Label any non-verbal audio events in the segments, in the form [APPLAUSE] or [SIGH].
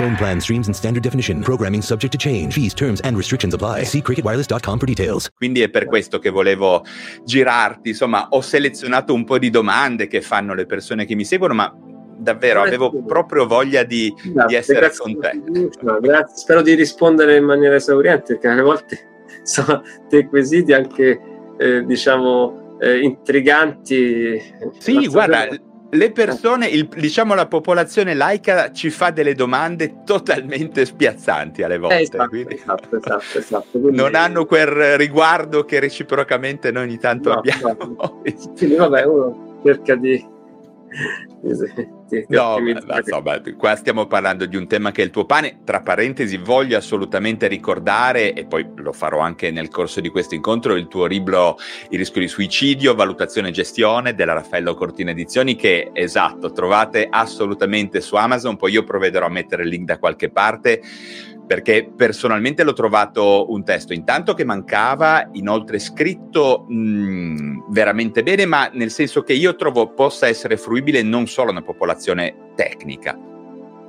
Phone plan streams in standard definition. Programming subject to change. Fees, terms and restrictions apply. See cricketwireless.com for details. Quindi è per questo che volevo girarti. Insomma, ho selezionato un po' di domande che fanno le persone che mi seguono, ma davvero avevo proprio voglia di, grazie, di essere grazie, con te. No, grazie. Spero di rispondere in maniera esauriente perché alle volte sono dei quesiti anche, eh, diciamo, eh, intriganti. Sì, guarda, le persone, il, diciamo la popolazione laica ci fa delle domande totalmente spiazzanti alle volte. Eh, esatto, esatto, esatto, esatto. Quindi... Non hanno quel riguardo che reciprocamente noi ogni tanto no, abbiamo. No. Quindi vabbè, uno cerca di no, ma, insomma, qua stiamo parlando di un tema che è il tuo pane. Tra parentesi, voglio assolutamente ricordare, e poi lo farò anche nel corso di questo incontro, il tuo libro Il rischio di suicidio, valutazione e gestione della Raffaello Cortina Edizioni, che esatto, trovate assolutamente su Amazon. Poi io provvederò a mettere il link da qualche parte perché personalmente l'ho trovato un testo intanto che mancava, inoltre scritto mh, veramente bene, ma nel senso che io trovo possa essere fruibile non solo a una popolazione tecnica.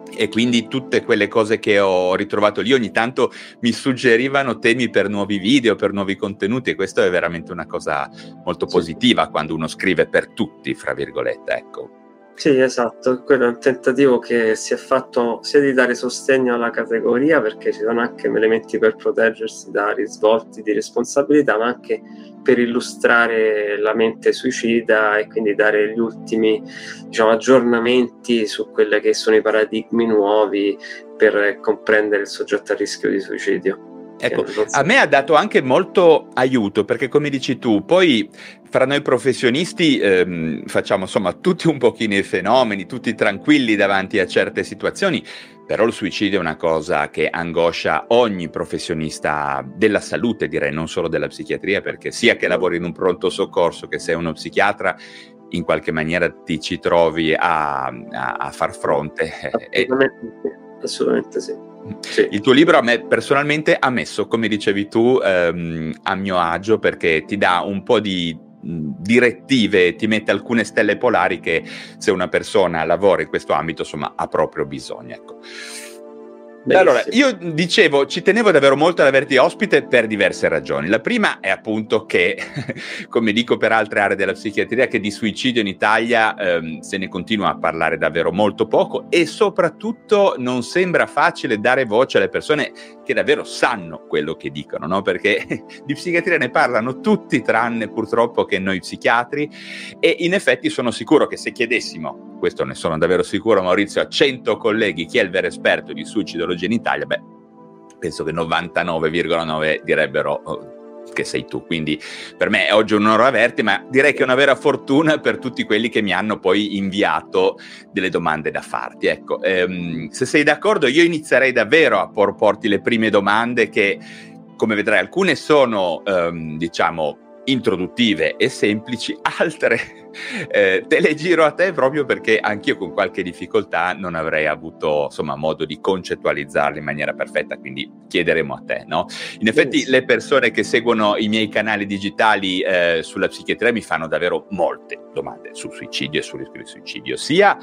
E quindi tutte quelle cose che ho ritrovato lì ogni tanto mi suggerivano temi per nuovi video, per nuovi contenuti e questo è veramente una cosa molto positiva quando uno scrive per tutti, fra virgolette, ecco. Sì, esatto, quello è un tentativo che si è fatto sia di dare sostegno alla categoria perché ci sono anche elementi per proteggersi da risvolti di responsabilità, ma anche per illustrare la mente suicida e quindi dare gli ultimi diciamo, aggiornamenti su quelli che sono i paradigmi nuovi per comprendere il soggetto a rischio di suicidio. Ecco, a me ha dato anche molto aiuto perché come dici tu, poi fra noi professionisti ehm, facciamo insomma tutti un pochino i fenomeni, tutti tranquilli davanti a certe situazioni, però il suicidio è una cosa che angoscia ogni professionista della salute, direi, non solo della psichiatria, perché sia che lavori in un pronto soccorso che sei uno psichiatra, in qualche maniera ti ci trovi a, a, a far fronte. Assolutamente, assolutamente sì. Sì. Il tuo libro a me personalmente ha messo, come dicevi tu, ehm, a mio agio perché ti dà un po' di direttive, ti mette alcune stelle polari che se una persona lavora in questo ambito, insomma, ha proprio bisogno. Ecco. Benissimo. Allora, io dicevo, ci tenevo davvero molto ad averti ospite per diverse ragioni. La prima è appunto che, [LAUGHS] come dico per altre aree della psichiatria, che di suicidio in Italia ehm, se ne continua a parlare davvero molto poco e soprattutto non sembra facile dare voce alle persone che davvero sanno quello che dicono, no? Perché [LAUGHS] di psichiatria ne parlano tutti tranne purtroppo che noi psichiatri e in effetti sono sicuro che se chiedessimo questo ne sono davvero sicuro, Maurizio, a 100 colleghi chi è il vero esperto di suicidologia in Italia, beh, penso che 99,9 direbbero oh, che sei tu. Quindi per me è oggi un onore averti, ma direi che è una vera fortuna per tutti quelli che mi hanno poi inviato delle domande da farti. Ecco, ehm, se sei d'accordo, io inizierei davvero a porti le prime domande che, come vedrai, alcune sono, ehm, diciamo, introduttive e semplici, [LAUGHS] altre eh, te le giro a te proprio perché anch'io con qualche difficoltà non avrei avuto insomma modo di concettualizzarle in maniera perfetta, quindi chiederemo a te, no? In effetti le persone che seguono i miei canali digitali eh, sulla psichiatria mi fanno davvero molte domande sul suicidio e sul rischio di suicidio, sia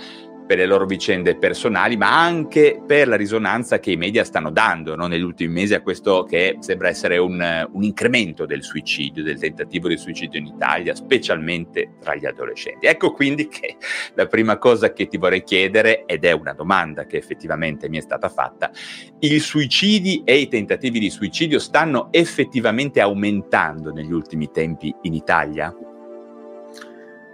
per le loro vicende personali, ma anche per la risonanza che i media stanno dando no? negli ultimi mesi a questo che sembra essere un, un, incremento del suicidio, del tentativo di suicidio in Italia, specialmente tra gli adolescenti. Ecco quindi che la prima cosa che ti vorrei chiedere, ed è una domanda che effettivamente mi è stata fatta, i suicidi e i tentativi di suicidio stanno effettivamente aumentando negli ultimi tempi in Italia?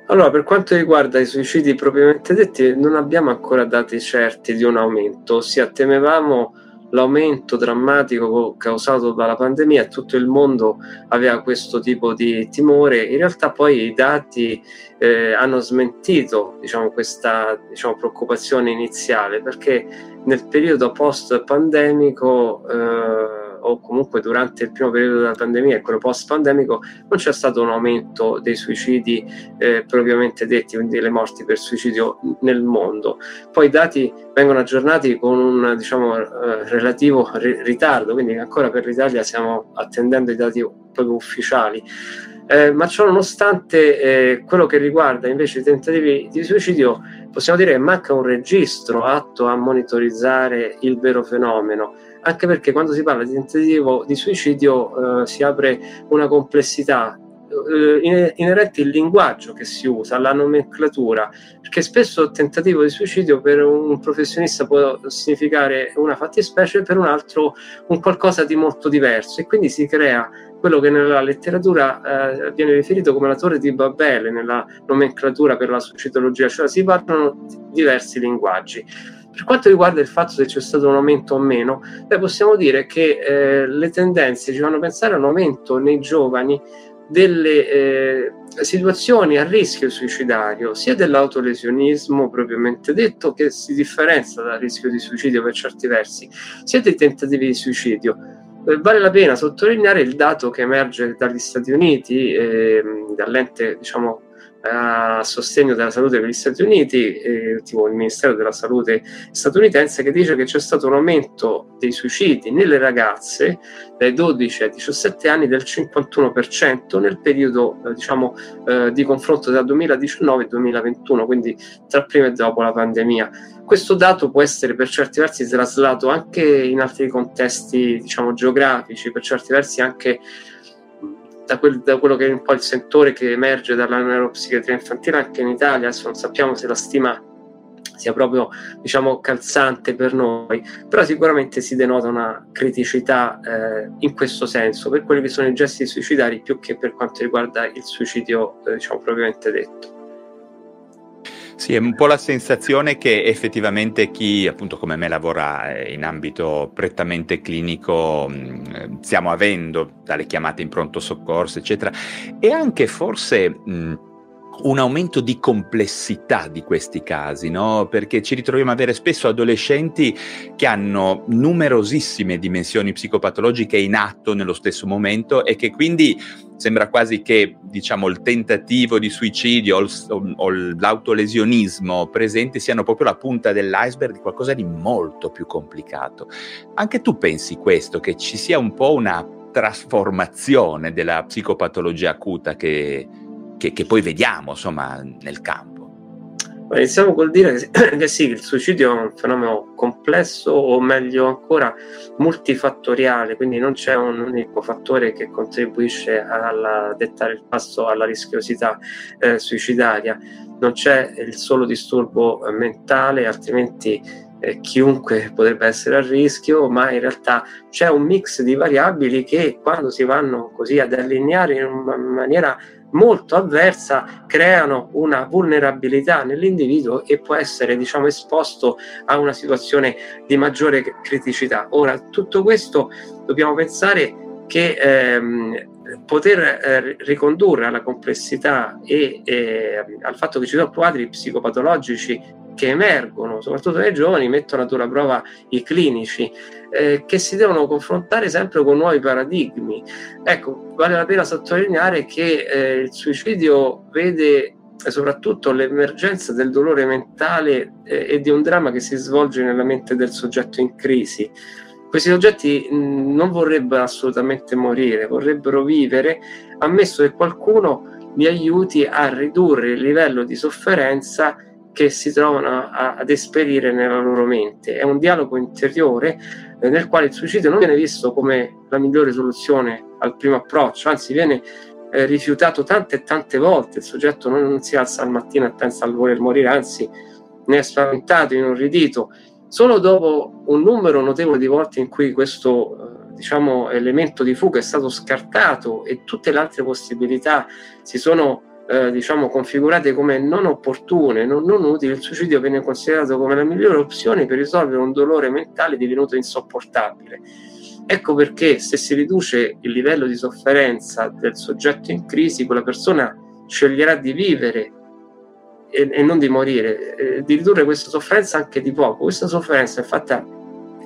Allora, per quanto riguarda i suicidi propriamente detti, non abbiamo ancora dati certi di un aumento, ossia temevamo l'aumento drammatico causato dalla pandemia e tutto il mondo aveva questo tipo di timore. In realtà poi i dati eh, hanno smentito diciamo, questa diciamo, preoccupazione iniziale perché nel periodo post pandemico eh, o comunque durante il primo periodo della pandemia e quello post-pandemico non c'è stato un aumento dei suicidi eh, propriamente detti, quindi le morti per suicidio nel mondo. Poi i dati vengono aggiornati con un diciamo, eh, relativo ri- ritardo, quindi ancora per l'Italia stiamo attendendo i dati proprio ufficiali. Eh, ma ciò nonostante eh, quello che riguarda invece i tentativi di suicidio, possiamo dire che manca un registro atto a monitorizzare il vero fenomeno, anche perché quando si parla di tentativo di suicidio eh, si apre una complessità eh, inerente al linguaggio che si usa, alla nomenclatura, perché spesso il tentativo di suicidio per un professionista può significare una fattispecie, per un altro un qualcosa di molto diverso e quindi si crea quello che nella letteratura eh, viene riferito come la torre di Babele, nella nomenclatura per la suicidologia, cioè si parlano diversi linguaggi. Per quanto riguarda il fatto se c'è stato un aumento o meno, beh, possiamo dire che eh, le tendenze ci fanno pensare a un aumento nei giovani delle eh, situazioni a rischio suicidario, sia dell'autolesionismo propriamente detto, che si differenzia dal rischio di suicidio per certi versi, sia dei tentativi di suicidio. Eh, vale la pena sottolineare il dato che emerge dagli Stati Uniti, eh, dall'ente diciamo, a sostegno della salute per gli Stati Uniti, eh, tipo il Ministero della Salute statunitense, che dice che c'è stato un aumento dei suicidi nelle ragazze dai 12 ai 17 anni del 51% nel periodo eh, diciamo, eh, di confronto tra 2019 e 2021, quindi tra prima e dopo la pandemia. Questo dato può essere per certi versi traslato anche in altri contesti diciamo, geografici, per certi versi anche da, quel, da, quello che è un po' il sentore che emerge dalla neuropsichiatria infantile anche in Italia, adesso non sappiamo se la stima sia proprio diciamo calzante per noi, però sicuramente si denota una criticità eh, in questo senso per quelli che sono i gesti suicidari più che per quanto riguarda il suicidio eh, diciamo propriamente detto. Sì, è un po' la sensazione che effettivamente chi appunto come me lavora eh, in ambito prettamente clinico mh, stiamo avendo dalle chiamate in pronto soccorso, eccetera, e anche forse mh, un aumento di complessità di questi casi, no? Perché ci ritroviamo ad avere spesso adolescenti che hanno numerosissime dimensioni psicopatologiche in atto nello stesso momento e che quindi sembra quasi che diciamo, il tentativo di suicidio o, l'autolesionismo presenti siano proprio la punta dell'iceberg di qualcosa di molto più complicato. Anche tu pensi questo, che ci sia un po' una trasformazione della psicopatologia acuta che, che, che poi vediamo insomma, nel campo? Iniziamo col dire [CLEARS THROAT] che sì, il suicidio è un fenomeno complesso o meglio ancora multifattoriale, quindi non c'è un unico fattore che contribuisce a dettare il passo alla rischiosità eh, suicidaria, non c'è il solo disturbo mentale, altrimenti eh, chiunque potrebbe essere a rischio, ma in realtà c'è un mix di variabili che quando si vanno così ad allineare in maniera molto avversa creano una vulnerabilità nell'individuo e può essere diciamo esposto a una situazione di maggiore criticità. Ora, tutto questo dobbiamo pensare che ehm, poter eh, ricondurre alla complessità e eh, al fatto che ci sono quadri psicopatologici che emergono, soprattutto nei giovani, mettono a dura prova i clinici, eh, che si devono confrontare sempre con nuovi paradigmi. Ecco, vale la pena sottolineare che eh, il suicidio vede soprattutto l'emergenza del dolore mentale eh, e di un dramma che si svolge nella mente del soggetto in crisi. Questi soggetti non vorrebbero assolutamente morire, vorrebbero vivere, ammesso che qualcuno mi aiuti a ridurre il livello di sofferenza che si trovano a, ad esperire nella loro mente. È un dialogo interiore eh, nel quale il suicidio non viene visto come la migliore soluzione al primo approccio, anzi viene eh, rifiutato tante e tante volte. Il soggetto non, non, si alza al mattino e pensa al voler morire, anzi ne è spaventato, inorridito. Solo dopo un numero notevole di volte in cui questo eh, diciamo, elemento di fuga è stato scartato e tutte le altre possibilità si sono eh, diciamo configurate come non opportune, non, non, utili, il suicidio viene considerato come la migliore opzione per risolvere un dolore mentale divenuto insopportabile. Ecco perché se si riduce il livello di sofferenza del soggetto in crisi, quella persona sceglierà di vivere e, e non di morire, eh, di ridurre questa sofferenza anche di poco. Questa sofferenza è fatta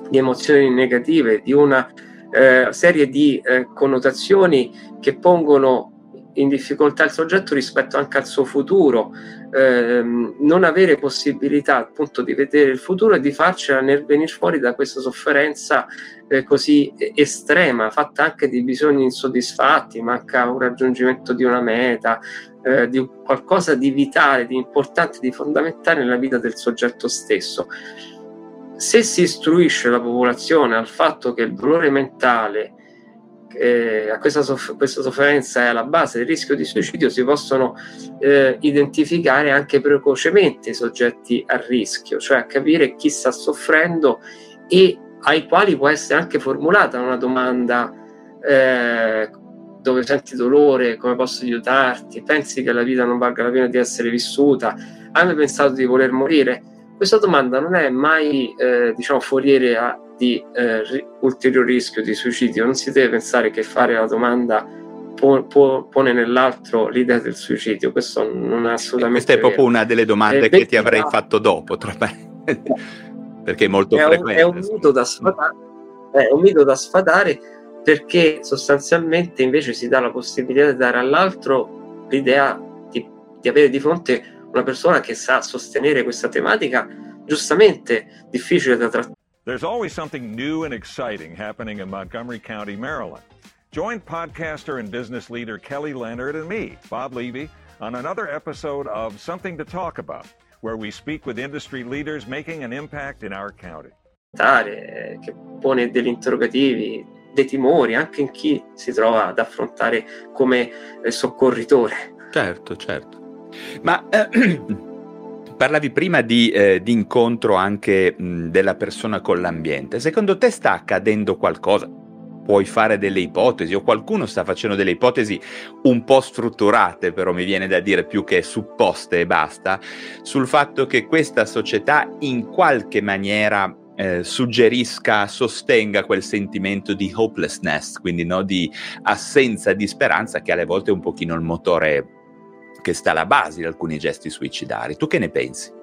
di emozioni negative, di una eh, serie di eh, connotazioni che pongono in difficoltà il soggetto rispetto anche al suo futuro, ehm, non avere possibilità appunto di vedere il futuro e di farcela nel venire fuori da questa sofferenza eh, così estrema, fatta anche di bisogni insoddisfatti, manca un raggiungimento di una meta, eh, di qualcosa di vitale, di importante, di fondamentale nella vita del soggetto stesso. Se si istruisce la popolazione al fatto che il dolore mentale eh, a questa, soff- questa, sofferenza è alla base del rischio di suicidio, si possono eh, identificare anche precocemente i soggetti a rischio, cioè a capire chi sta soffrendo e ai quali può essere anche formulata una domanda eh, dove senti dolore, come posso aiutarti, pensi che la vita non valga la pena di essere vissuta, hai mai pensato di voler morire? Questa domanda non è mai eh, diciamo, foriere a, di eh, ri- ulteriore rischio di suicidio, non si deve pensare che fare la domanda po- po- pone nell'altro l'idea del suicidio, questo non è assolutamente Questa è proprio una delle domande eh, che ti avrei fatto dopo, tra [LAUGHS] perché è molto è frequente. Un, è, un mito da sfadare, è un mito da sfadare perché sostanzialmente invece si dà la possibilità di dare all'altro l'idea di, di avere di fronte una persona che sa sostenere questa tematica giustamente difficile da trattare. There's always something new and exciting happening in Montgomery County, Maryland. Join podcaster and business leader Kelly Leonard and me, Bob Levy, on another episode of Something to Talk About, where we speak with industry leaders making an impact in our county. Che pone degli interrogativi, dei timori anche in chi si trova ad affrontare come soccorritore. Certo, certo. Ma eh, [CLEARS THROAT] parlavi prima di, eh, di incontro anche mh, della persona con l'ambiente. Secondo te sta accadendo qualcosa? Puoi fare delle ipotesi o qualcuno sta facendo delle ipotesi un po' strutturate, però mi viene da dire più che supposte e basta, sul fatto che questa società in qualche maniera eh, suggerisca, sostenga quel sentimento di hopelessness, quindi no, di assenza di speranza che alle volte è un pochino il motore che sta alla base di alcuni gesti suicidari. Tu che ne pensi?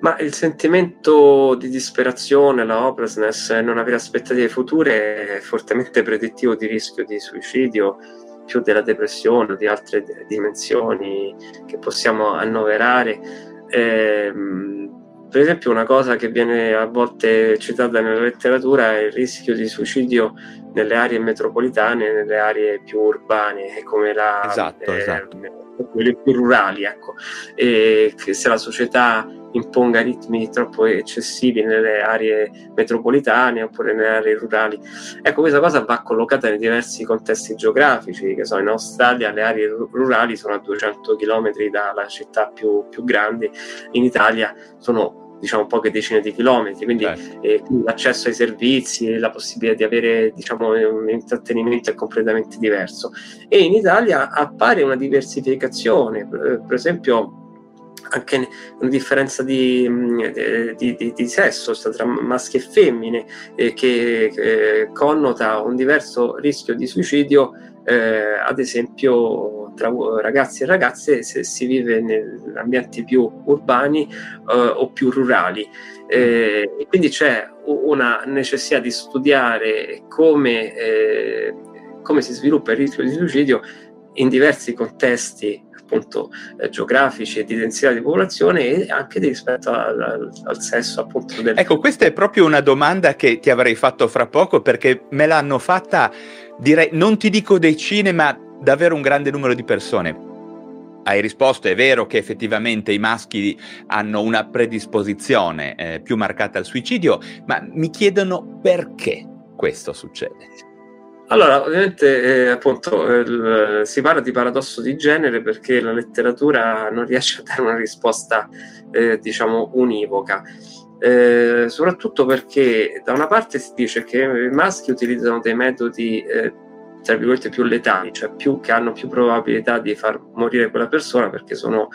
Ma il sentimento di disperazione, la hopelessness, non avere aspettative future è fortemente predittivo di rischio di suicidio, più della depressione o di altre dimensioni che possiamo annoverare. Ehm, per esempio, una cosa che viene a volte citata nella letteratura è il rischio di suicidio nelle aree metropolitane, nelle aree più urbane, come la, esatto, eh, esatto. quelle più rurali. Ecco. E se la società imponga ritmi troppo eccessivi nelle aree metropolitane oppure nelle aree rurali. Ecco, questa cosa va collocata nei diversi contesti geografici, che so, in Australia le aree rurali sono a 200 km dalla città più, più grandi, in Italia sono diciamo poche decine di chilometri, quindi, eh, quindi, l'accesso ai servizi, la possibilità di avere diciamo, un intrattenimento è completamente diverso. E in Italia appare una diversificazione, per, per esempio anche una differenza di, di, di, di sesso tra maschi e femmine eh, che eh, connota un diverso rischio di suicidio eh, ad esempio tra ragazzi e ragazze se si vive in ambienti più urbani eh, o più rurali. Eh, quindi c'è una necessità di studiare come, eh, come si sviluppa il rischio di suicidio in diversi contesti appunto eh, geografici e di densità di popolazione e anche di rispetto al, al, al sesso appunto del... Ecco, questa è proprio una domanda che ti avrei fatto fra poco perché me l'hanno fatta, direi, non ti dico decine, ma davvero un grande numero di persone. Hai risposto, è vero che effettivamente i maschi hanno una predisposizione eh, più marcata al suicidio, ma mi chiedono perché questo succede. Allora, ovviamente eh, appunto il, si parla di paradosso di genere perché la letteratura non riesce a dare una risposta eh, diciamo univoca. Eh, soprattutto perché da una parte si dice che i maschi utilizzano dei metodi eh, tra virgolette più letali, cioè più che hanno più probabilità di far morire quella persona perché sono,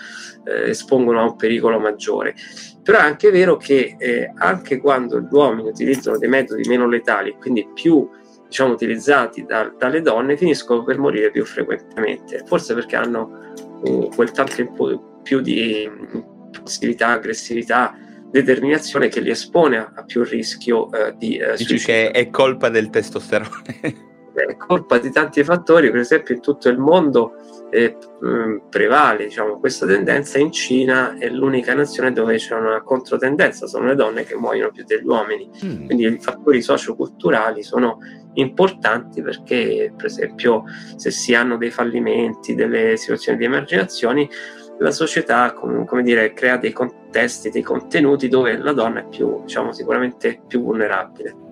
eh, espongono a un pericolo maggiore. Però è anche vero che eh, anche quando gli uomini utilizzano dei metodi meno letali, quindi più diciamo, utilizzati da, dalle donne finiscono per morire più frequentemente, forse perché hanno uh, quel tanto più di impulsività, aggressività, determinazione che li espone a, a più rischio eh, di eh, Dici suicidio. che è colpa del testosterone? [LAUGHS] è colpa di tanti fattori, per esempio in tutto il mondo eh, prevale diciamo, questa tendenza, in Cina è l'unica nazione dove c'è una controtendenza, sono le donne che muoiono più degli uomini, mm. quindi i fattori socioculturali sono importanti perché per esempio se si hanno dei fallimenti, delle situazioni di emarginazioni, la società come dire, crea dei contesti, dei contenuti dove la donna è più, diciamo, sicuramente più vulnerabile.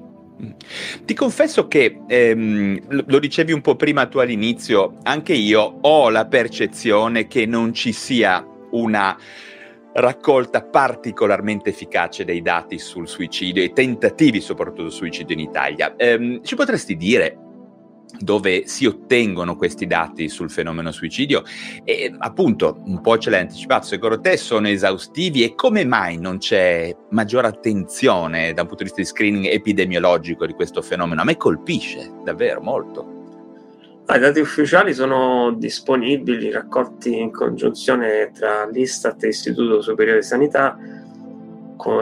Ti confesso che, ehm, lo dicevi un po' prima tu all'inizio, anche io ho la percezione che non ci sia una raccolta particolarmente efficace dei dati sul suicidio e tentativi soprattutto sul suicidio in Italia. Ehm, ci potresti dire dove si ottengono questi dati sul fenomeno suicidio e appunto un po' ce l'hai anticipato, secondo te sono esaustivi e come mai non c'è maggiore attenzione da un punto di vista di screening epidemiologico di questo fenomeno? A me colpisce davvero molto. I dati ufficiali sono disponibili, raccolti in congiunzione tra l'Istat e l'Istituto Superiore di Sanità,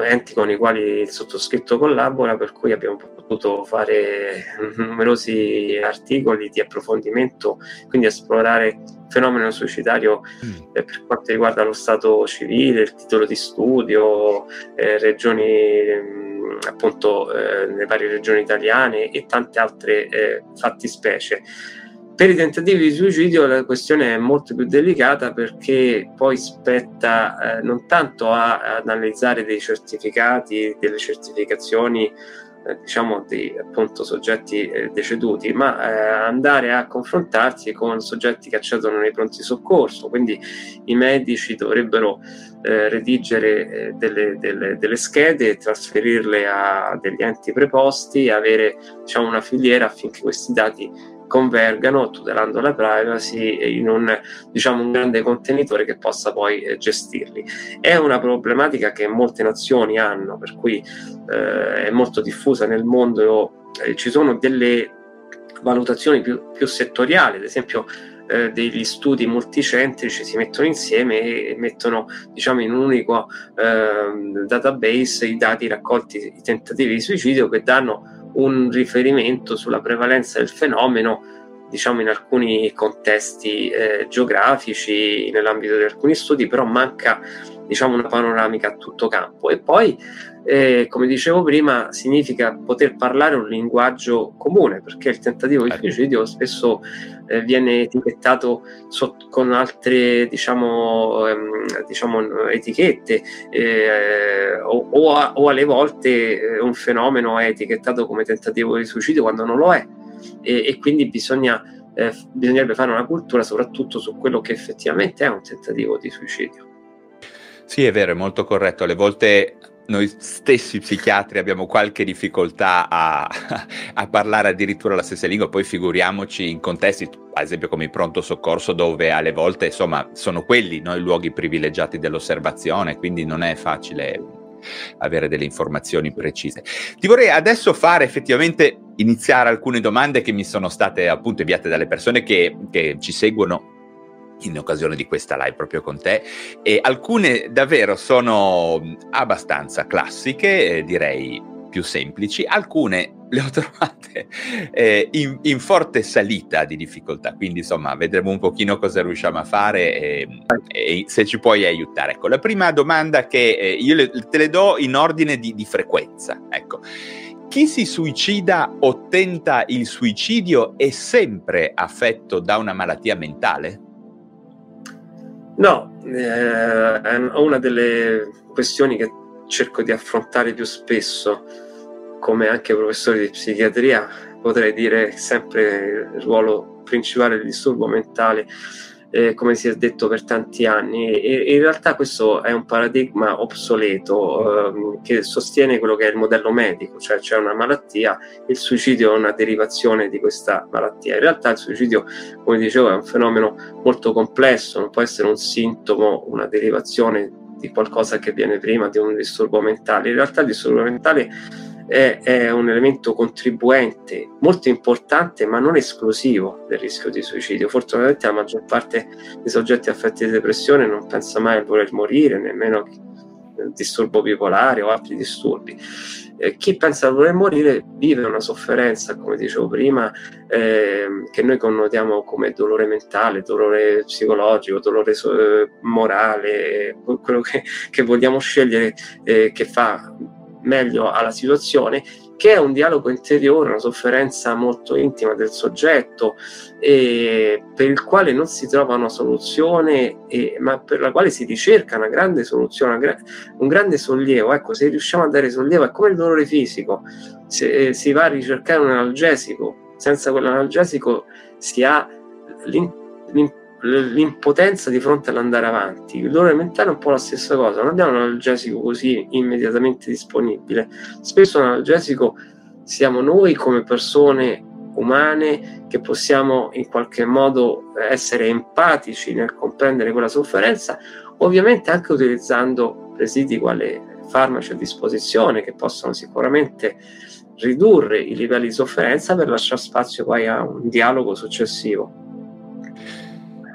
enti con i quali il sottoscritto collabora, per cui abbiamo potuto fare numerosi articoli di approfondimento, quindi esplorare il fenomeno suicidario mm. eh, per quanto riguarda lo stato civile, il titolo di studio, eh, regioni mm, appunto eh, nelle varie regioni italiane e tante altre eh, fattispecie. Per i tentativi di suicidio la questione è molto più delicata perché poi spetta eh, non tanto a, ad analizzare dei certificati, delle certificazioni diciamo di appunto soggetti eh, deceduti, ma eh, andare a confrontarsi con soggetti che accedono nei pronti soccorso, quindi i medici dovrebbero eh, redigere eh, delle, delle, delle, schede, trasferirle a degli enti preposti avere diciamo una filiera affinché questi dati convergano tutelando la privacy in un, diciamo, un grande contenitore che possa poi eh, gestirli. È una problematica che molte nazioni hanno, per cui eh, è molto diffusa nel mondo. Eh, ci sono delle valutazioni più, più settoriali, ad esempio eh, degli studi multicentrici si mettono insieme e mettono diciamo, in un unico eh, database i dati raccolti, i tentativi di suicidio che danno un riferimento sulla prevalenza del fenomeno, diciamo in alcuni contesti eh, geografici, nell'ambito di alcuni studi, però manca diciamo una panoramica a tutto campo. E poi, eh, come dicevo prima, significa poter parlare un linguaggio comune, perché il tentativo di certo. suicidio spesso eh, viene etichettato sotto, con altre diciamo, ehm, diciamo etichette eh, o, o, a, o, alle volte eh, un fenomeno è etichettato come tentativo di suicidio quando non lo è e, e quindi bisogna, eh, bisognerebbe fare una cultura soprattutto su quello che effettivamente è un tentativo di suicidio. Sì, è vero, è molto corretto. Alle volte noi stessi psichiatri abbiamo qualche difficoltà a, a, parlare addirittura la stessa lingua, poi figuriamoci in contesti, ad esempio come il pronto soccorso, dove alle volte insomma sono quelli no, i luoghi privilegiati dell'osservazione, quindi non è facile avere delle informazioni precise. Ti vorrei adesso fare effettivamente iniziare alcune domande che mi sono state appunto inviate dalle persone che, che ci seguono in occasione di questa live proprio con te e alcune davvero sono abbastanza classiche, eh, direi più semplici, alcune [LAUGHS] le ho trovate eh, in, in, forte salita di difficoltà, quindi insomma vedremo un pochino cosa riusciamo a fare e, e se ci puoi aiutare. Ecco, la prima domanda che eh, io le, te le do in ordine di, di frequenza, ecco. Chi si suicida o tenta il suicidio è sempre affetto da una malattia mentale? No, eh, è una delle questioni che cerco di affrontare più spesso, come anche professore di psichiatria, potrei dire sempre il ruolo principale del disturbo mentale eh, come si è detto per tanti anni. E, in realtà questo è un paradigma obsoleto eh, che sostiene quello che è il modello medico, cioè c'è una malattia, il suicidio è una derivazione di questa malattia. In realtà il suicidio, come dicevo, è un fenomeno molto complesso, non può essere un sintomo, una derivazione di qualcosa che viene prima di un disturbo mentale. In realtà il disturbo mentale è, è, un elemento contribuente molto importante ma non esclusivo del rischio di suicidio. Fortunatamente la maggior parte dei soggetti affetti di depressione non pensa mai a voler morire, nemmeno disturbo bipolare o altri disturbi. Eh, chi pensa di voler morire vive una sofferenza, come dicevo prima, eh, che noi connotiamo come dolore mentale, dolore psicologico, dolore so- eh, morale, quello che, che vogliamo scegliere eh, che fa meglio alla situazione che è un dialogo interiore, una sofferenza molto intima del soggetto, e per il quale non si trova una soluzione, e, ma per la quale si ricerca una grande soluzione, una gra- un grande sollievo. Ecco, se riusciamo a dare sollievo, è come il dolore fisico, se eh, si va a ricercare un analgesico, senza quell'analgesico si ha l'in- l'in- l'impotenza di fronte all'andare avanti. Il dolore mentale è un po' la stessa cosa, non abbiamo un analgesico così immediatamente disponibile. Spesso un analgesico siamo noi come persone umane che possiamo in qualche modo essere empatici nel comprendere quella sofferenza, ovviamente anche utilizzando presidi quali farmaci a disposizione che possono sicuramente ridurre i livelli di sofferenza per lasciare spazio poi a un dialogo successivo.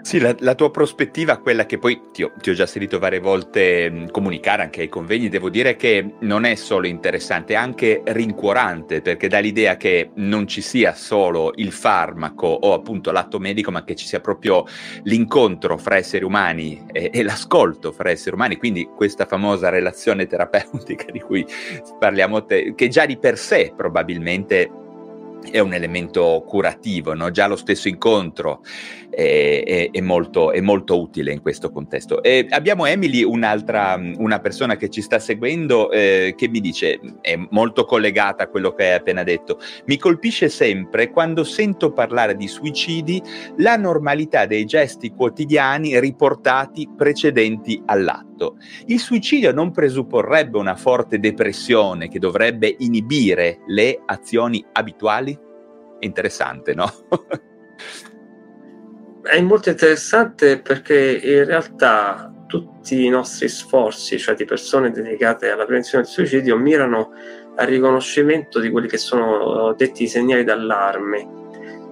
Sì, la, la, tua prospettiva, quella che poi ti ho, ti ho già sentito varie volte mh, comunicare anche ai convegni, devo dire che non è solo interessante, è anche rincuorante, perché dà l'idea che non ci sia solo il farmaco o appunto l'atto medico, ma che ci sia proprio l'incontro fra esseri umani e, e l'ascolto fra esseri umani, quindi questa famosa relazione terapeutica di cui parliamo, te, che già di per sé probabilmente è un elemento curativo, no? già lo stesso incontro è, è, è, molto, è, molto, utile in questo contesto. E abbiamo Emily, un'altra una persona che ci sta seguendo, eh, che mi dice, è molto collegata a quello che hai appena detto, mi colpisce sempre quando sento parlare di suicidi la normalità dei gesti quotidiani riportati precedenti all'atto. Il suicidio non presupporrebbe una forte depressione che dovrebbe inibire le azioni abituali? Interessante, no? [LAUGHS] è molto interessante perché in realtà tutti i nostri sforzi, cioè di persone dedicate alla prevenzione del suicidio, mirano al riconoscimento di quelli che sono detti segnali d'allarme.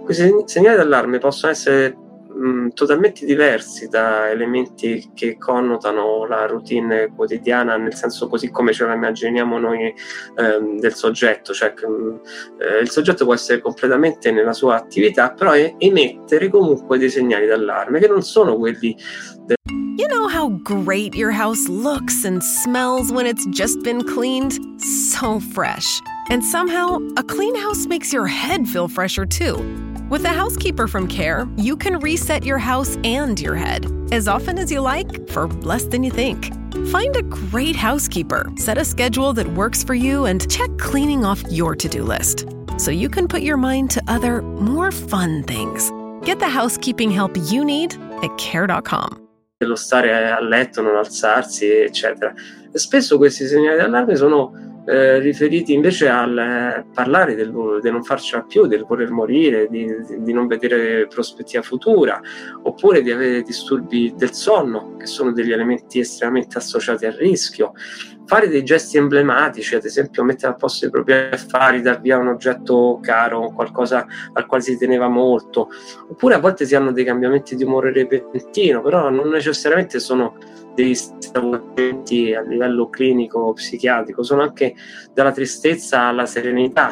Questi segnali d'allarme possono essere mh, totalmente diversi da elementi che connotano la routine quotidiana, nel senso così come ce la immaginiamo noi ehm, del soggetto, cioè mh, eh, il soggetto può essere completamente nella sua attività, però è, emettere comunque dei segnali d'allarme che non sono quelli del You know how great your house looks and smells when it's just been cleaned? So fresh. And somehow, a clean house makes your head feel fresher too. With a housekeeper from Care, you can reset your house and your head as often as you like for less than you think. Find a great housekeeper, set a schedule that works for you, and check cleaning off your to do list so you can put your mind to other, more fun things. Get the housekeeping help you need at care.com. Dello stare a letto, non alzarsi, eccetera. Spesso questi segnali d'allarme sono eh, riferiti invece al eh, parlare del, di non farcela più, del voler morire, di, di, non vedere prospettiva futura, oppure di avere disturbi del sonno, che sono degli elementi estremamente associati al rischio. Fare dei gesti emblematici, ad esempio mettere a posto i propri affari, dar via un oggetto caro, qualcosa al quale si teneva molto, oppure a volte si hanno dei cambiamenti di umore repentino, però non necessariamente sono dei stravolgimenti a livello clinico psichiatrico, sono anche dalla tristezza alla serenità.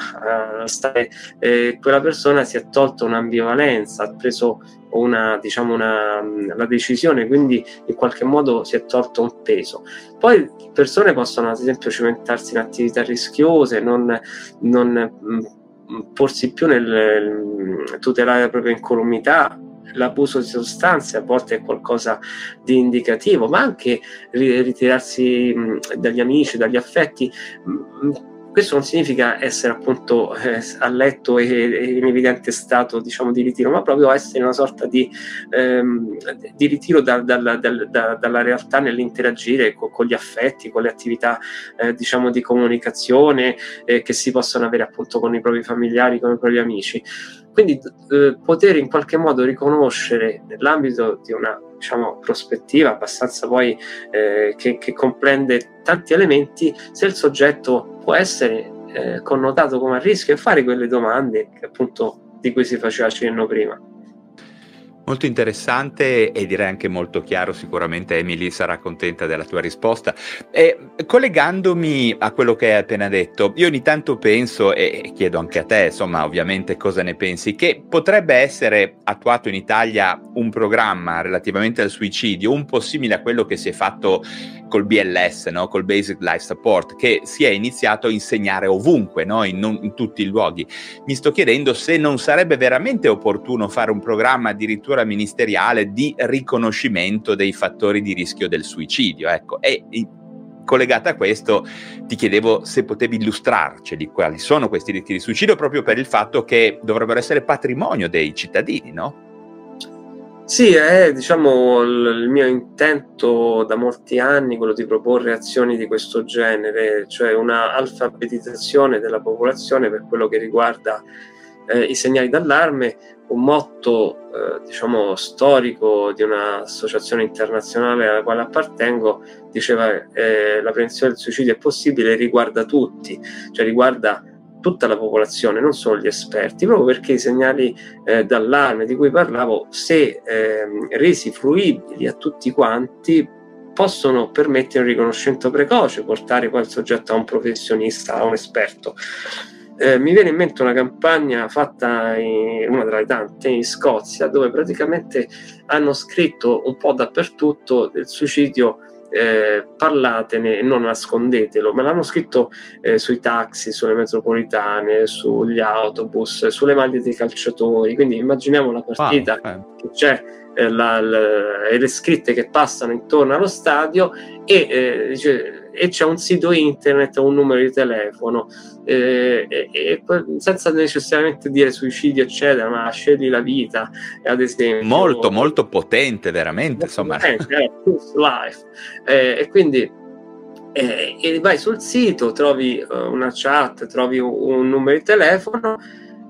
Eh, eh, quella persona si è tolta un'ambivalenza, ha preso una, diciamo una, la decisione, quindi in qualche modo si è tolto un peso. Poi persone possono ad esempio cimentarsi in attività rischiose, non, non mh, porsi più nel, nel tutelare la propria incolumità, l'abuso di sostanze a volte è qualcosa di indicativo, ma anche ritirarsi dagli amici, dagli affetti. Questo non significa essere appunto eh, a letto e, e, in evidente stato diciamo, di ritiro, ma proprio essere una sorta di, ehm, di ritiro da, da, da, dalla realtà nell'interagire con, con, gli affetti, con le attività eh, diciamo, di comunicazione eh, che si possono avere appunto con i propri familiari, con i propri amici. Quindi eh, poter in qualche modo riconoscere nell'ambito di una diciamo, prospettiva abbastanza poi eh, che, che, comprende tanti elementi se il soggetto può essere eh, connotato come a rischio e fare quelle domande appunto di cui si faceva cenno prima. Molto interessante e direi anche molto chiaro, sicuramente Emily sarà contenta della tua risposta. E collegandomi a quello che hai appena detto, io ogni tanto penso, e chiedo anche a te, insomma, ovviamente cosa ne pensi, che potrebbe essere attuato in Italia un programma relativamente al suicidio, un po' simile a quello che si è fatto col BLS, no? col Basic Life Support, che si è iniziato a insegnare ovunque, no? in, non, in tutti i luoghi. Mi sto chiedendo se non sarebbe veramente opportuno fare un programma addirittura struttura ministeriale di riconoscimento dei fattori di rischio del suicidio. Ecco, e collegata a questo ti chiedevo se potevi illustrarceli quali sono questi rischi di suicidio proprio per il fatto che dovrebbero essere patrimonio dei cittadini, no? Sì, è diciamo il mio intento da molti anni quello di proporre azioni di questo genere, cioè una alfabetizzazione della popolazione per quello che riguarda eh, i segnali d'allarme, un motto eh, diciamo storico di un'associazione internazionale alla quale appartengo diceva eh, la prevenzione del suicidio è possibile riguarda tutti, cioè riguarda tutta la popolazione, non solo gli esperti, proprio perché i segnali eh, d'allarme di cui parlavo, se ehm, resi fruibili a tutti quanti, possono permettere un riconoscimento precoce, portare il soggetto a un professionista, a un esperto. Eh, mi viene in mente una campagna fatta in una tra le tante in Scozia dove praticamente hanno scritto un po' dappertutto del suicidio eh, parlatene e non nascondetelo, ma l'hanno scritto eh, sui taxi, sulle metropolitane, sugli autobus, sulle maglie dei calciatori. Quindi immaginiamo la partita wow, eh. che c'è eh, la, la, e le scritte che passano intorno allo stadio e, eh, dice, e c'è un sito internet, un numero di telefono eh, e, senza necessariamente dire suicidio eccetera ma scegli la vita ad esempio molto molto potente veramente insomma potente, eh, life. Eh, e quindi eh, e vai sul sito trovi uh, una chat trovi un, un numero di telefono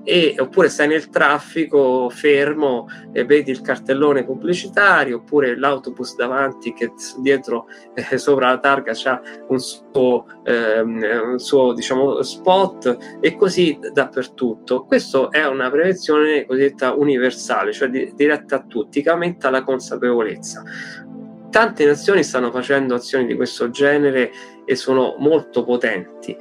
e, oppure stai nel traffico fermo e vedi il cartellone pubblicitario oppure l'autobus davanti che dietro eh, sopra la targa c'ha un suo, ehm, un suo diciamo, spot e così dappertutto. Questa è una prevenzione cosiddetta universale, cioè di, diretta a tutti, che aumenta la consapevolezza. Tante nazioni stanno facendo azioni di questo genere e sono molto potenti.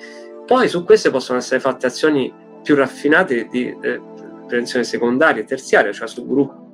Poi su queste possono essere fatte azioni più raffinate di eh, prevenzione secondaria e terziaria, cioè su gruppi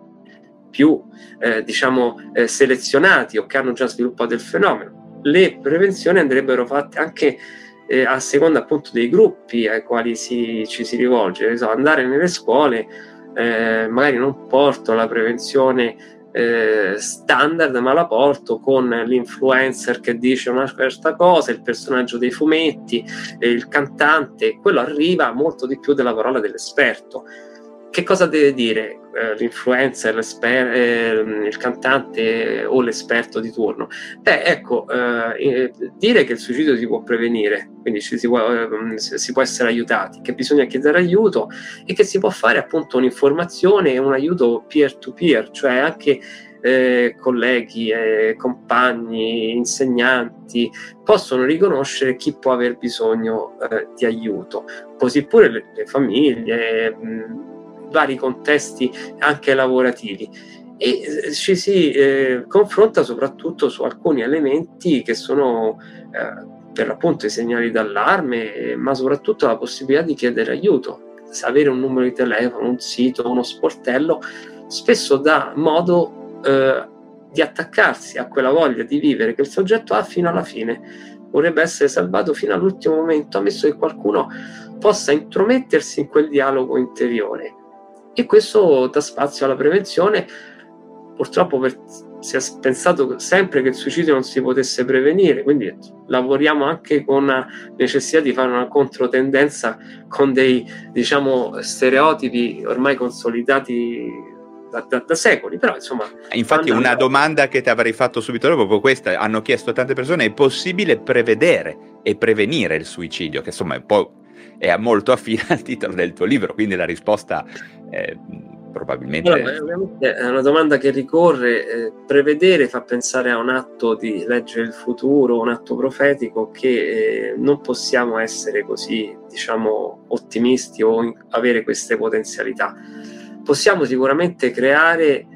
più eh, diciamo eh, selezionati o che hanno già sviluppato il fenomeno. Le prevenzioni andrebbero fatte anche eh, a seconda appunto dei gruppi ai quali si, ci si rivolge. So, andare nelle scuole, eh, magari non porto la prevenzione eh, standard, ma la porto con l'influencer che dice una certa cosa, il personaggio dei fumetti, eh, il cantante, quello arriva molto di più della parola dell'esperto. Che cosa deve dire l'influencer, eh, il cantante o l'esperto di turno? Beh, ecco, eh, dire che il suicidio si può prevenire, quindi si può, ehm, si può essere aiutati, che bisogna chiedere aiuto e che si può fare appunto un'informazione e un aiuto peer-to-peer, cioè anche eh, colleghi, eh, compagni, insegnanti possono riconoscere chi può aver bisogno eh, di aiuto, così pure le, le famiglie. Mh, vari contesti anche lavorativi e eh, ci si eh, confronta soprattutto su alcuni elementi che sono eh, per l'appunto i segnali d'allarme, ma soprattutto la possibilità di chiedere aiuto. Avere un numero di telefono, un sito, uno sportello, spesso dà modo eh, di attaccarsi a quella voglia di vivere che il soggetto ha fino alla fine. Vorrebbe essere salvato fino all'ultimo momento, ammesso che qualcuno possa intromettersi in quel dialogo interiore e questo dà spazio alla prevenzione. Purtroppo per, si è pensato sempre che il suicidio non si potesse prevenire, quindi lavoriamo anche con la necessità di fare una controtendenza con dei diciamo, stereotipi ormai consolidati da, da, da, secoli, però insomma... Infatti una domanda che ti avrei fatto subito dopo, proprio questa, hanno chiesto tante persone, è possibile prevedere e prevenire il suicidio? Che insomma è un po' è molto affine al titolo del tuo libro, quindi la risposta è probabilmente... Allora, è una domanda che ricorre, eh, prevedere fa pensare a un atto di leggere il futuro, un atto profetico che eh, non possiamo essere così, diciamo, ottimisti o avere queste potenzialità. Possiamo sicuramente creare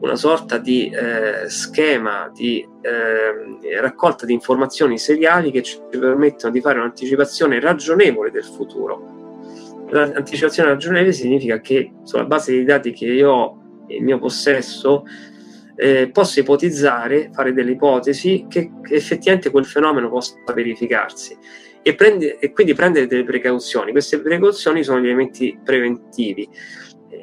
una sorta di eh, schema di eh, raccolta di informazioni seriali che ci permettono di fare un'anticipazione ragionevole del futuro. L'anticipazione ragionevole significa che sulla base dei dati che io ho in mio possesso eh, posso ipotizzare, fare delle ipotesi che, che, effettivamente quel fenomeno possa verificarsi e, prende, e quindi prendere delle precauzioni. Queste precauzioni sono gli elementi preventivi.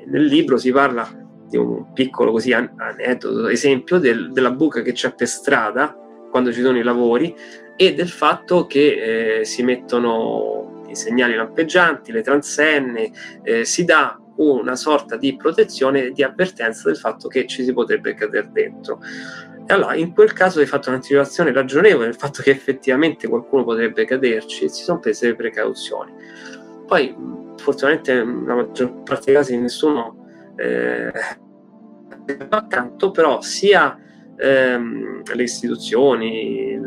Nel libro si parla di un piccolo così aneddoto, esempio del, della buca che c'è per strada quando ci sono i lavori e del fatto che eh, si mettono i segnali lampeggianti, le transenne, eh, si dà una sorta di protezione e di avvertenza del fatto che ci si potrebbe cadere dentro. E allora, in quel caso hai fatto un'anticipazione ragionevole del fatto che effettivamente qualcuno potrebbe caderci e si sono prese le precauzioni. Poi, fortunatamente, nella maggior parte dei casi nessuno eh, accanto, però sia ehm, le istituzioni, i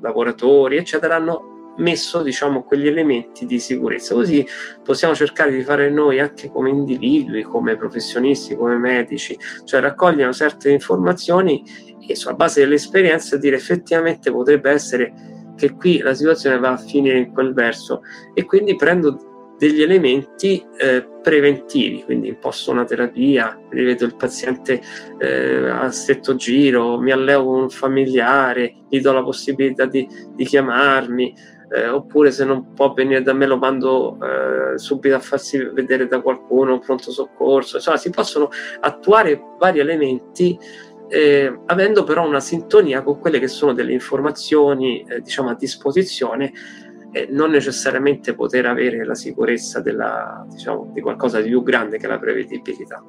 lavoratori, eccetera, hanno messo diciamo quegli elementi di sicurezza. Così possiamo cercare di fare noi anche come individui come professionisti come medici cioè raccogliere certe informazioni e sulla base dell'esperienza dire effettivamente potrebbe essere che qui la situazione va a finire in quel verso. E quindi prendo degli elementi eh, preventivi, quindi imposto una terapia, rivedo il paziente eh, a stretto giro, mi alleo con un familiare, gli do la possibilità di, di chiamarmi, eh, oppure se non può venire da me lo mando eh, subito a farsi vedere da qualcuno, un pronto soccorso, insomma si possono attuare vari elementi eh, avendo però una sintonia con quelle che sono delle informazioni eh, diciamo a disposizione e non necessariamente poter avere la sicurezza della, diciamo, di qualcosa di più grande che la prevedibilità.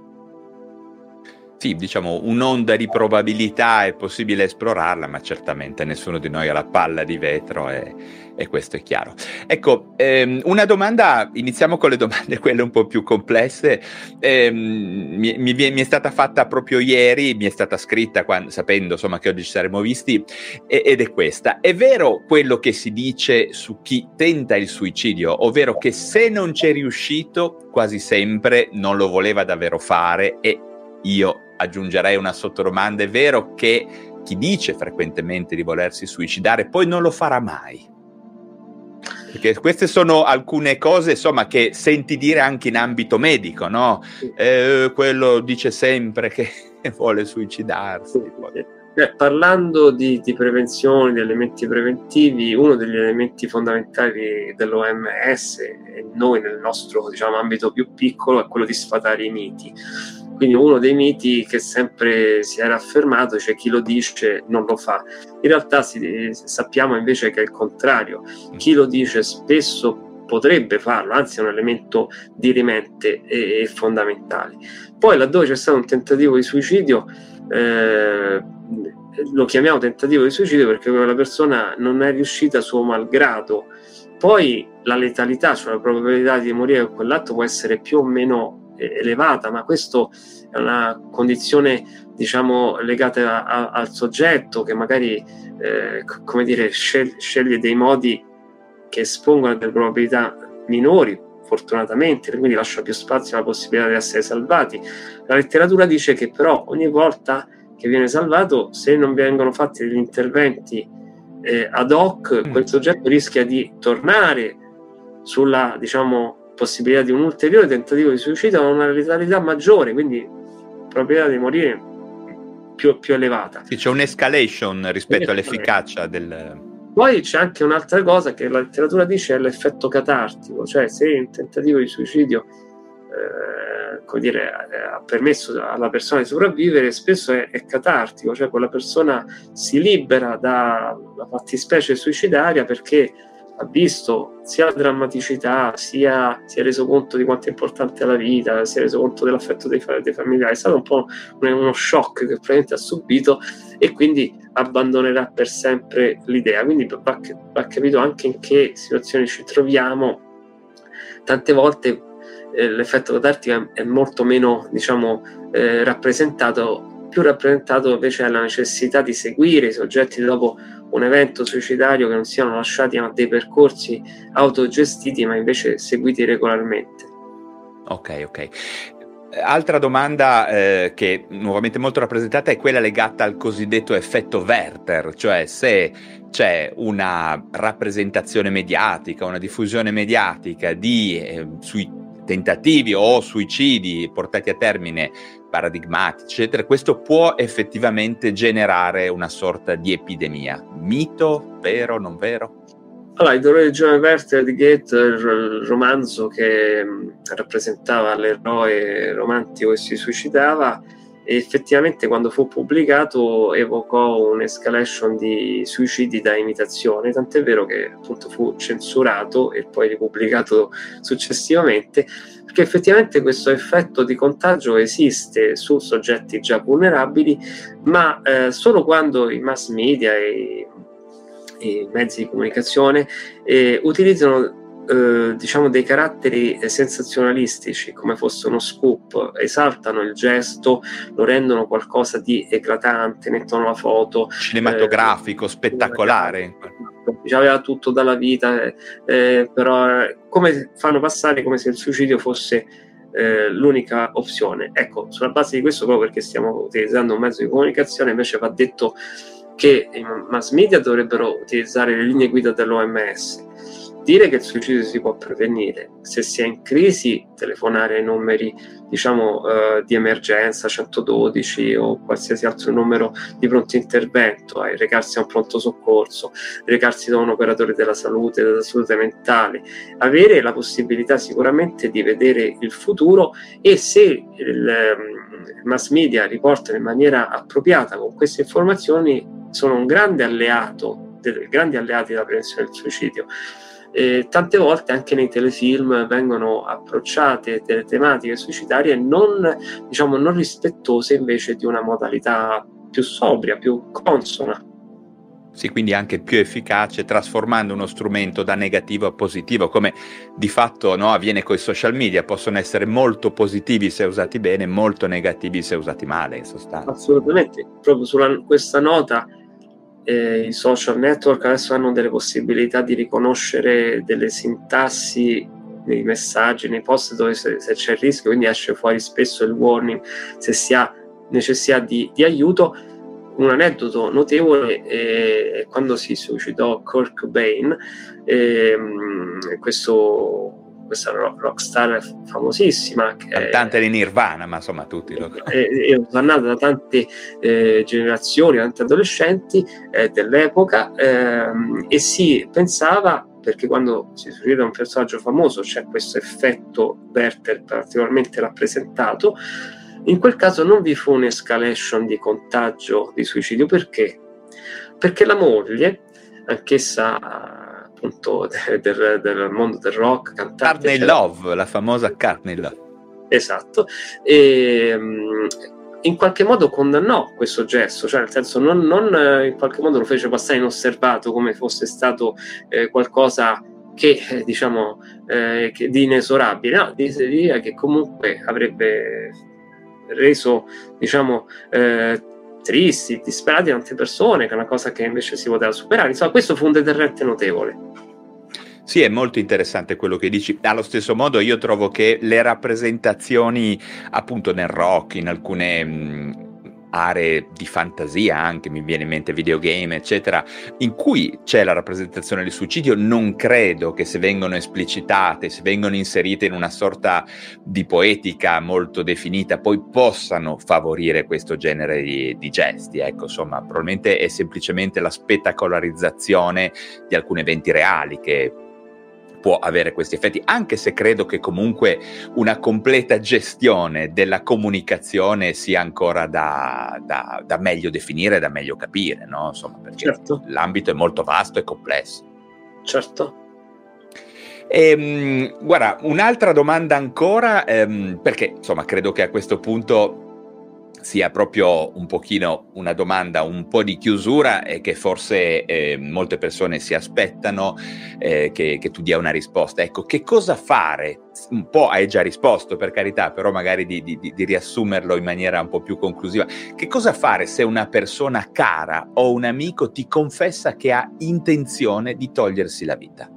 Sì, diciamo un'onda di probabilità è possibile esplorarla, ma certamente nessuno di noi ha la palla di vetro e, e questo è chiaro. Ecco, ehm, una domanda, iniziamo con le domande [LAUGHS] quelle un po' più complesse, ehm, mi, mi, mi, è stata fatta proprio ieri, mi è stata scritta quando, sapendo insomma che oggi ci saremmo visti e, ed è questa. È vero quello che si dice su chi tenta il suicidio, ovvero che se non c'è riuscito quasi sempre non lo voleva davvero fare e io aggiungerei una sottodomanda, è vero che chi dice frequentemente di volersi suicidare poi non lo farà mai? Perché queste sono alcune cose, insomma, che senti dire anche in ambito medico, no? Eh, quello dice sempre che [LAUGHS] vuole suicidarsi. Eh, parlando di, di, prevenzione, di elementi preventivi, uno degli elementi fondamentali dell'OMS e noi nel nostro diciamo, ambito più piccolo è quello di sfatare i miti. Quindi uno dei miti che sempre si era affermato, cioè chi lo dice non lo fa. In realtà si, sappiamo invece che è il contrario. Chi lo dice spesso potrebbe farlo, anzi è un elemento dirimente e, e fondamentale. Poi laddove c'è stato un tentativo di suicidio, eh, lo chiamiamo tentativo di suicidio perché quella persona non è riuscita a suo malgrado. Poi la letalità, cioè la probabilità di morire con quell'atto può essere più o meno elevata, ma questo è una condizione diciamo legata a, a, al soggetto che magari eh, come dire scel- sceglie dei modi che espongono delle probabilità minori fortunatamente quindi lascia più spazio alla possibilità di essere salvati la letteratura dice che però ogni volta che viene salvato se non vengono fatti degli interventi eh, ad hoc mm. quel soggetto rischia di tornare sulla diciamo possibilità di un ulteriore tentativo di suicidio ha una letalità maggiore, quindi probabilità di morire più, più elevata. Sì, c'è un'escalation rispetto all'efficacia del... Poi c'è anche un'altra cosa che la letteratura dice è l'effetto catartico, cioè se il tentativo di suicidio eh, come dire, ha permesso alla persona di sopravvivere, spesso è, è catartico, cioè quella persona si libera dalla fattispecie suicidaria perché ha visto sia la drammaticità, sia si è reso conto di quanto è importante la vita, si è reso conto dell'affetto dei, dei familiari. È stato un po' uno shock che probabilmente ha subito e quindi abbandonerà per sempre l'idea. Quindi va, va capito anche in che situazioni ci troviamo. Tante volte eh, l'effetto catartico è molto meno, diciamo, eh, rappresentato, più rappresentato invece la necessità di seguire i soggetti dopo un evento suicidario che non siano lasciati a dei percorsi autogestiti ma invece seguiti regolarmente. Ok, ok. Altra domanda eh, che nuovamente molto rappresentata è quella legata al cosiddetto effetto Werther, cioè se c'è una rappresentazione mediatica, una diffusione mediatica di eh, sui tentativi o suicidi portati a termine paradigmatici, eccetera, questo può effettivamente generare una sorta di epidemia. Mito, vero, non vero? Allora, il dolore di Giovanni Werther di Goethe, il romanzo che rappresentava l'eroe romantico che si suicidava, effettivamente quando fu pubblicato evocò un'escalation di suicidi da imitazione, tant'è vero che appunto fu censurato e poi ripubblicato successivamente, perché effettivamente questo effetto di contagio esiste su soggetti già vulnerabili, ma eh, solo quando i mass media e i mezzi di comunicazione eh, utilizzano eh, diciamo dei caratteri sensazionalistici come fosse uno scoop, esaltano il gesto, lo rendono qualcosa di eclatante, mettono la foto cinematografico, eh, spettacolare. Aveva tutto dalla vita, eh, eh, però come fanno passare come se il suicidio fosse eh, l'unica opzione. Ecco, sulla base di questo, proprio perché stiamo utilizzando un mezzo di comunicazione, invece va detto che i mass media dovrebbero utilizzare le linee guida dell'OMS dire che il suicidio si può prevenire, se si è in crisi telefonare ai numeri diciamo eh, di emergenza 112 o qualsiasi altro numero di pronto intervento, eh, recarsi a un pronto soccorso, recarsi da un operatore della salute, della salute mentale, avere la possibilità sicuramente di vedere il futuro e se il, il mass media riportano in maniera appropriata con queste informazioni sono un grande alleato, grandi alleati della prevenzione del suicidio. Eh, tante volte anche nei telefilm vengono approcciate delle tematiche suicidarie non, diciamo, non rispettose invece di una modalità più sobria, più consona. Sì, quindi anche più efficace, trasformando uno strumento da negativo a positivo, come di fatto no, avviene con i social media, possono essere molto positivi se usati bene, molto negativi se usati male, in sostanza. Assolutamente, proprio su questa nota eh, i social network adesso hanno delle possibilità di riconoscere delle sintassi nei messaggi, nei post dove se, se c'è il rischio, quindi esce fuori spesso il warning se si ha necessità di, di aiuto. Un aneddoto notevole è quando si suicidò Kurt Cobain, eh, questo questa rockstar famosissima. Cantante di Nirvana, ma insomma tutti lo. [LAUGHS] È, osannata da tante eh, generazioni, tanti adolescenti eh, dell'epoca ehm, e si pensava perché quando si succede un personaggio famoso c'è questo effetto Werther particolarmente rappresentato, in quel caso non vi fu un'escalation di contagio di suicidio, perché? Perché la moglie, anch'essa appunto del, del, mondo del rock, cantante. Carney Love, la famosa Carney Love. Esatto. E, mm, in qualche modo condannò questo gesto, cioè nel senso non, non eh, in qualche modo lo fece passare inosservato come fosse stato eh, qualcosa che eh, diciamo eh, che di inesorabile, no, di, che comunque avrebbe reso diciamo eh, tristi, disperati tante persone, che è una cosa che invece si poteva superare. Insomma, questo fu un deterrente notevole. Sì, è molto interessante quello che dici. Allo stesso modo io trovo che le rappresentazioni appunto nel rock, in alcune aree di fantasia anche, mi viene in mente videogame, eccetera, in cui c'è la rappresentazione del suicidio, non credo che se vengono esplicitate, se vengono inserite in una sorta di poetica molto definita, poi possano favorire questo genere di, di gesti. Ecco, insomma, probabilmente è semplicemente la spettacolarizzazione di alcuni eventi reali che può avere questi effetti, anche se credo che comunque una completa gestione della comunicazione sia ancora da, da, da meglio definire, da meglio capire, no? Insomma, perché certo. l'ambito è molto vasto e complesso. Certo. Ehm, guarda, un'altra domanda ancora, ehm, perché insomma credo che a questo punto sia proprio un pochino una domanda un po' di chiusura e che forse eh, molte persone si aspettano eh, che, che, tu dia una risposta. Ecco, che cosa fare? Un po' hai già risposto per carità, però magari di, di, di riassumerlo in maniera un po' più conclusiva. Che cosa fare se una persona cara o un amico ti confessa che ha intenzione di togliersi la vita?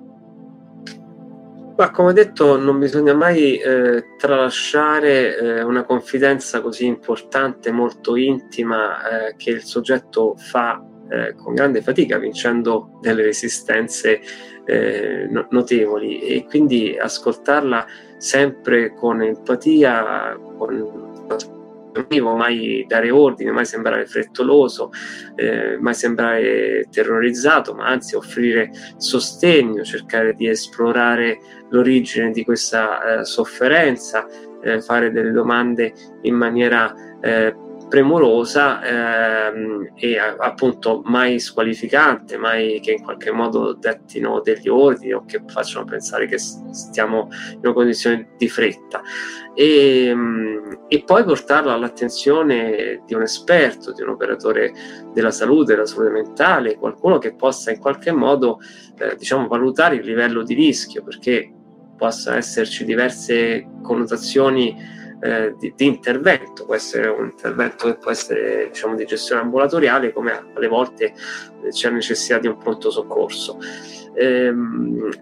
Ma come detto, non bisogna mai eh, tralasciare eh, una confidenza così importante, molto intima, eh, che il soggetto fa eh, con grande fatica, vincendo delle resistenze eh, notevoli. E quindi ascoltarla sempre con empatia, con mai dare ordine, mai sembrare frettoloso, eh, mai sembrare terrorizzato, ma anzi offrire sostegno, cercare di esplorare l'origine di questa eh, sofferenza, eh, fare delle domande in maniera eh, premurosa ehm, e appunto mai squalificante, mai che in qualche modo dettino degli ordini o che facciano pensare che stiamo in una condizione di fretta. E, ehm, e poi portarlo all'attenzione di un esperto, di un operatore della salute, della salute mentale, qualcuno che possa in qualche modo eh, diciamo, valutare il livello di rischio, perché possano esserci diverse connotazioni eh, di, di, intervento, può essere un intervento che può essere diciamo, di gestione ambulatoriale, come alle volte c'è necessità di un pronto soccorso. Eh,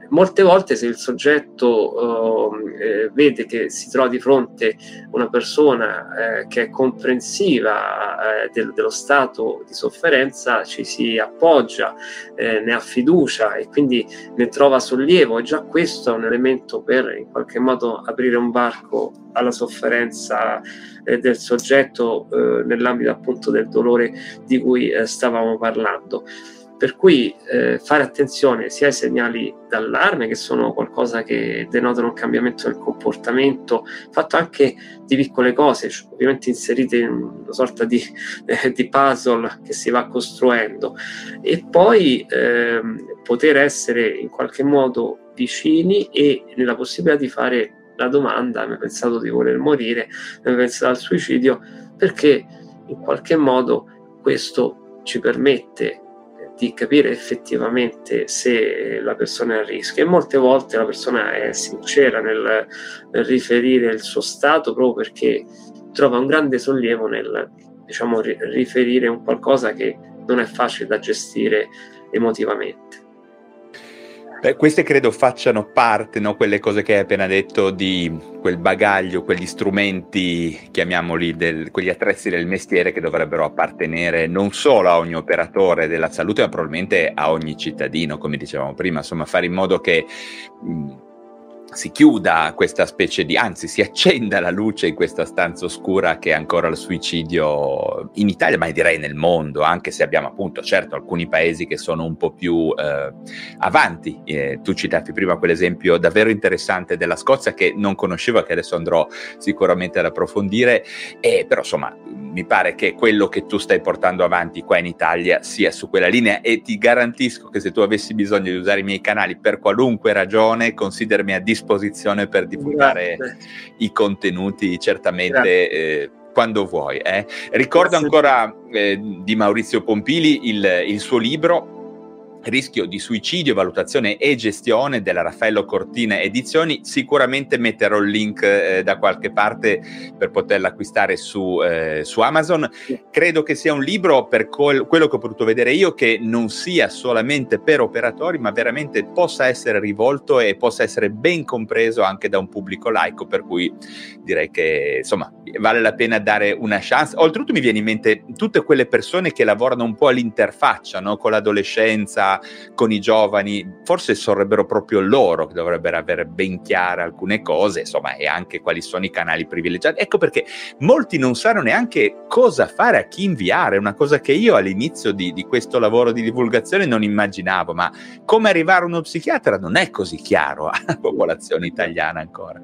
molte volte se il soggetto eh, vede che si trova di fronte una persona eh, che è comprensiva eh, del, dello stato di sofferenza, ci si appoggia, eh, ne ha fiducia e quindi ne trova sollievo e già questo è un elemento per in qualche modo aprire un varco alla sofferenza eh, del soggetto nell'ambito appunto del dolore di cui stavamo parlando. Per cui eh, fare attenzione sia ai segnali d'allarme, che sono qualcosa che denotano un cambiamento del comportamento, fatto anche di piccole cose, cioè, ovviamente inserite in una sorta di, [LAUGHS] eh, di, puzzle che si va costruendo, e poi eh, poter essere in qualche modo vicini e nella possibilità di fare la domanda, mi ha pensato di voler morire, mi ha pensato al suicidio, perché in qualche modo questo ci permette di capire effettivamente se la persona è a rischio e molte volte la persona è sincera nel, nel riferire il suo stato proprio perché trova un grande sollievo nel diciamo, riferire un qualcosa che non è facile da gestire emotivamente. Beh, queste credo facciano parte, no, quelle cose che hai appena detto, di quel bagaglio, quegli strumenti, chiamiamoli, del, quegli attrezzi del mestiere che dovrebbero appartenere non solo a ogni operatore della salute, ma probabilmente a ogni cittadino, come dicevamo prima, insomma, fare in modo che... Mh, si chiuda questa specie di, anzi si accenda la luce in questa stanza oscura che è ancora il suicidio in Italia, ma direi nel mondo, anche se abbiamo appunto certo alcuni paesi che sono un po' più eh, avanti. Eh, tu citavi prima quell'esempio davvero interessante della Scozia che non conoscevo, che adesso andrò sicuramente ad approfondire, eh, però insomma mi pare che quello che tu stai portando avanti qua in Italia sia su quella linea e ti garantisco che se tu avessi bisogno di usare i miei canali per qualunque ragione, considerami a disposizione per divulgare Grazie. i contenuti certamente. Eh, quando vuoi. Eh. Ricordo Grazie. ancora eh, di Maurizio Pompili il, il suo libro rischio di suicidio, valutazione e gestione della Raffaello Cortina Edizioni. Sicuramente metterò il link eh, da qualche parte per poterlo acquistare su, eh, su, Amazon. Credo che sia un libro, per col- quello che ho potuto vedere io, che non sia solamente per operatori, ma veramente possa essere rivolto e possa essere ben compreso anche da un pubblico laico, per cui direi che insomma vale la pena dare una chance. Oltretutto mi viene in mente tutte quelle persone che lavorano un po' all'interfaccia no? con l'adolescenza, con i giovani, forse sarebbero proprio loro che dovrebbero avere ben chiare alcune cose, insomma, e anche quali sono i canali privilegiati. Ecco perché molti non sanno neanche cosa fare a chi inviare, una cosa che io all'inizio di, di questo lavoro di divulgazione non immaginavo, ma come arrivare a uno psichiatra non è così chiaro alla [LAUGHS] popolazione italiana ancora.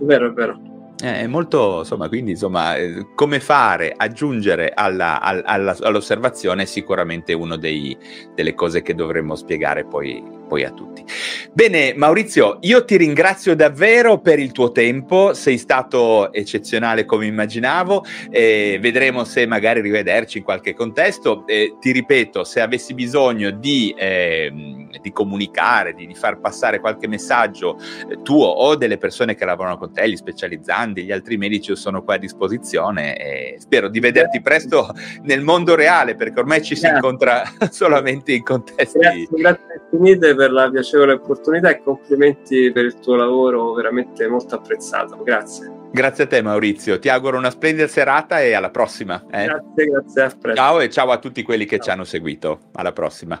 Vero, vero. È molto, insomma, quindi, insomma, eh, come fare, aggiungere alla, alla, all'osservazione è sicuramente una delle cose che dovremmo spiegare poi, poi a tutti. Bene, Maurizio, io ti ringrazio davvero per il tuo tempo, sei stato eccezionale come immaginavo, eh, vedremo se magari rivederci in qualche contesto. Eh, ti ripeto, se avessi bisogno di, eh, di comunicare, di, di, far passare qualche messaggio eh, tuo o delle persone che lavorano con te, gli specializzanti, gli altri medici, io sono qua a disposizione e spero di vederti presto nel mondo reale perché ormai ci si incontra [LAUGHS] solamente in contesti... Grazie, grazie finite per la piacevole opportunità e complimenti per il tuo lavoro, veramente molto apprezzato. Grazie. Grazie a te Maurizio, ti auguro una splendida serata e alla prossima. Eh? Grazie, grazie, a presto. Ciao e ciao a tutti quelli che ciao. ci hanno seguito. Alla prossima.